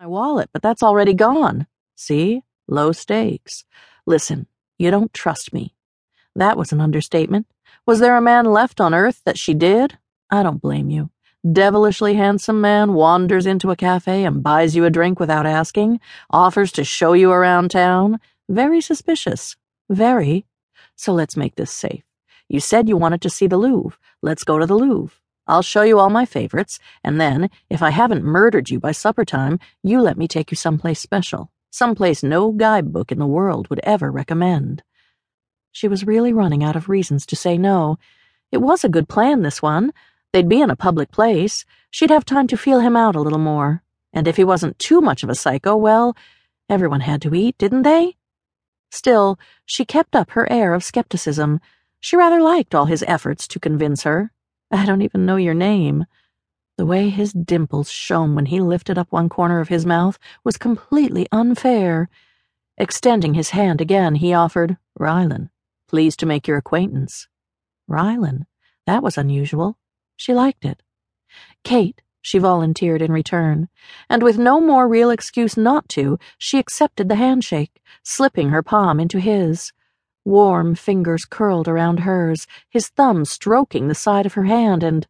My wallet, but that's already gone. See? Low stakes. Listen, you don't trust me. That was an understatement. Was there a man left on earth that she did? I don't blame you. Devilishly handsome man wanders into a cafe and buys you a drink without asking, offers to show you around town. Very suspicious. Very. So let's make this safe. You said you wanted to see the Louvre. Let's go to the Louvre. I'll show you all my favorites, and then, if I haven't murdered you by supper time, you let me take you someplace special, someplace no guidebook in the world would ever recommend. She was really running out of reasons to say no. It was a good plan, this one. They'd be in a public place. She'd have time to feel him out a little more. And if he wasn't too much of a psycho, well, everyone had to eat, didn't they? Still, she kept up her air of skepticism. She rather liked all his efforts to convince her. I don't even know your name. The way his dimples shone when he lifted up one corner of his mouth was completely unfair. Extending his hand again, he offered, Rylan, pleased to make your acquaintance. Rylan? That was unusual. She liked it. Kate, she volunteered in return, and with no more real excuse not to, she accepted the handshake, slipping her palm into his. Warm fingers curled around hers, his thumb stroking the side of her hand, and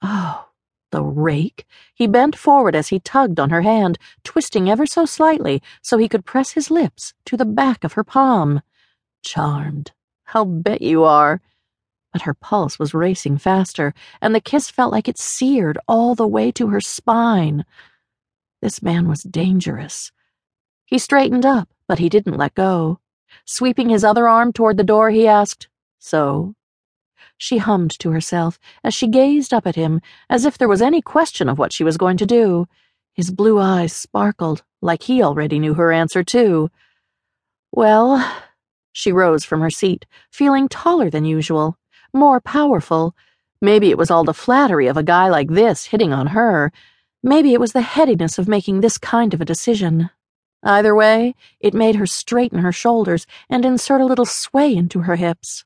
oh, the rake! He bent forward as he tugged on her hand, twisting ever so slightly so he could press his lips to the back of her palm. Charmed. I'll bet you are. But her pulse was racing faster, and the kiss felt like it seared all the way to her spine. This man was dangerous. He straightened up, but he didn't let go. Sweeping his other arm toward the door, he asked, So? She hummed to herself as she gazed up at him, as if there was any question of what she was going to do. His blue eyes sparkled, like he already knew her answer, too. Well, she rose from her seat, feeling taller than usual, more powerful. Maybe it was all the flattery of a guy like this hitting on her. Maybe it was the headiness of making this kind of a decision. Either way, it made her straighten her shoulders and insert a little sway into her hips.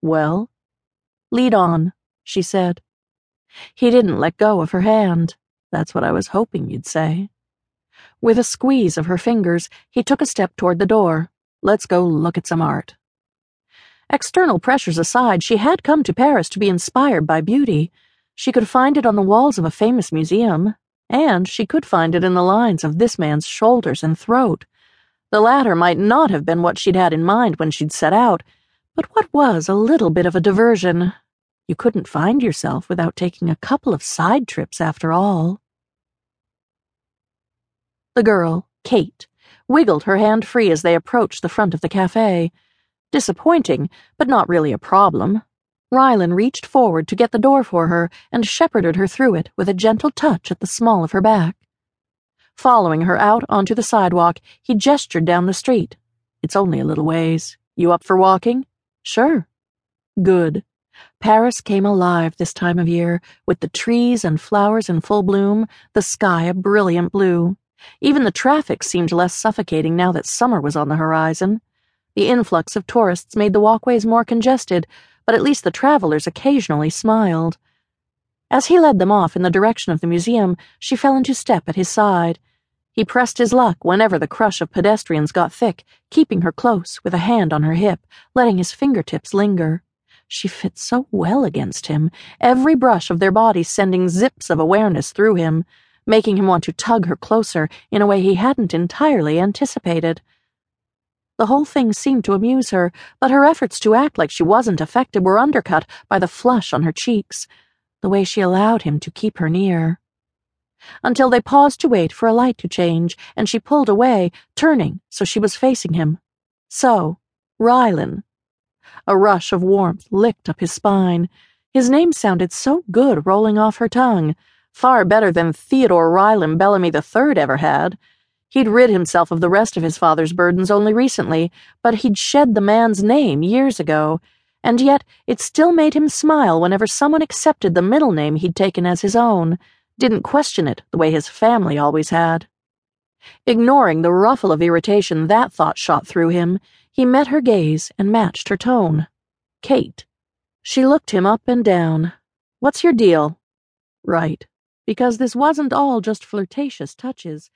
Well, lead on, she said. He didn't let go of her hand. That's what I was hoping you'd say. With a squeeze of her fingers, he took a step toward the door. Let's go look at some art. External pressures aside, she had come to Paris to be inspired by beauty. She could find it on the walls of a famous museum, and she could find it in the lines of this man's shoulders and throat. The latter might not have been what she'd had in mind when she'd set out, but what was a little bit of a diversion? You couldn't find yourself without taking a couple of side trips after all. The girl, Kate, wiggled her hand free as they approached the front of the cafe. Disappointing, but not really a problem. Rylan reached forward to get the door for her and shepherded her through it with a gentle touch at the small of her back. Following her out onto the sidewalk, he gestured down the street. It's only a little ways. You up for walking? Sure. Good. Paris came alive this time of year, with the trees and flowers in full bloom, the sky a brilliant blue. Even the traffic seemed less suffocating now that summer was on the horizon. The influx of tourists made the walkways more congested, but at least the travelers occasionally smiled. As he led them off in the direction of the museum, she fell into step at his side. He pressed his luck whenever the crush of pedestrians got thick, keeping her close with a hand on her hip, letting his fingertips linger. She fit so well against him, every brush of their bodies sending zips of awareness through him, making him want to tug her closer in a way he hadn't entirely anticipated. The whole thing seemed to amuse her, but her efforts to act like she wasn't affected were undercut by the flush on her cheeks, the way she allowed him to keep her near. Until they paused to wait for a light to change, and she pulled away, turning so she was facing him. So, Rylan. A rush of warmth licked up his spine. His name sounded so good rolling off her tongue, far better than Theodore Rylan Bellamy III ever had. He'd rid himself of the rest of his father's burdens only recently, but he'd shed the man's name years ago, and yet it still made him smile whenever someone accepted the middle name he'd taken as his own, didn't question it the way his family always had. Ignoring the ruffle of irritation that thought shot through him, he met her gaze and matched her tone. Kate. She looked him up and down. What's your deal? Right. Because this wasn't all just flirtatious touches.